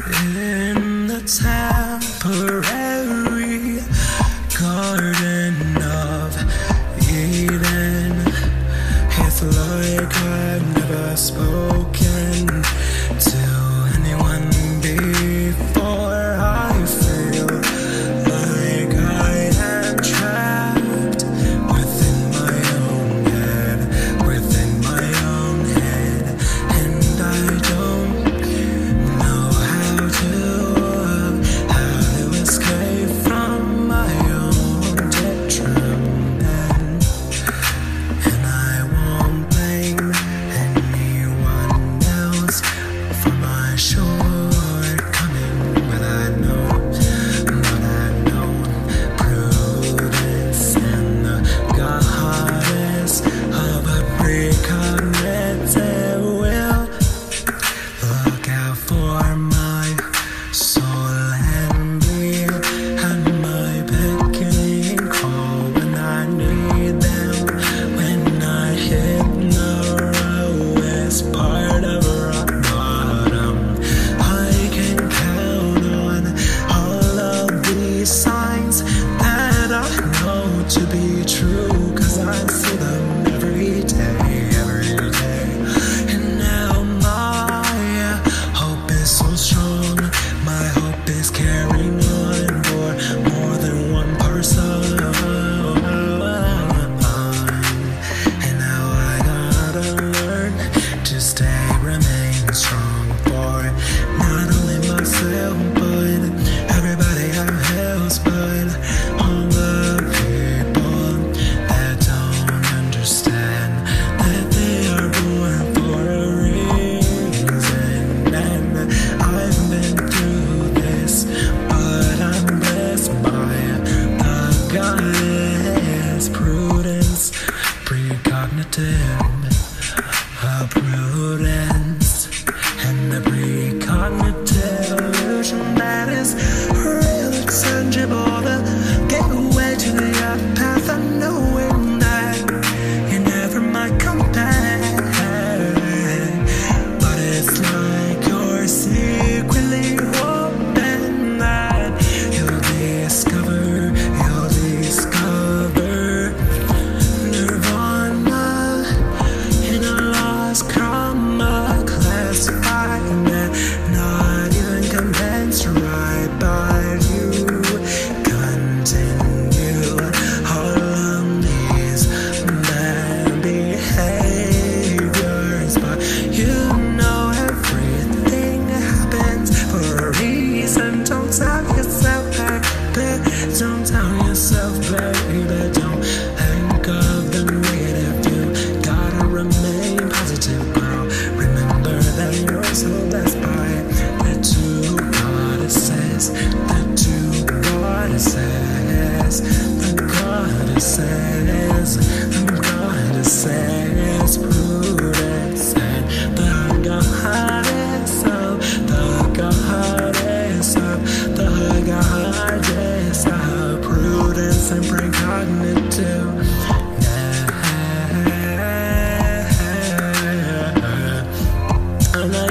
In the temporary garden of Eden, never spoken to to be guidance, prudence, precognitive. yourself, baby. Don't think of the negative. You gotta remain positive, girl. Remember that you're so best boy. That you God says. That you God says. The goddesses. The goddesses. guess I'm precognitive. And I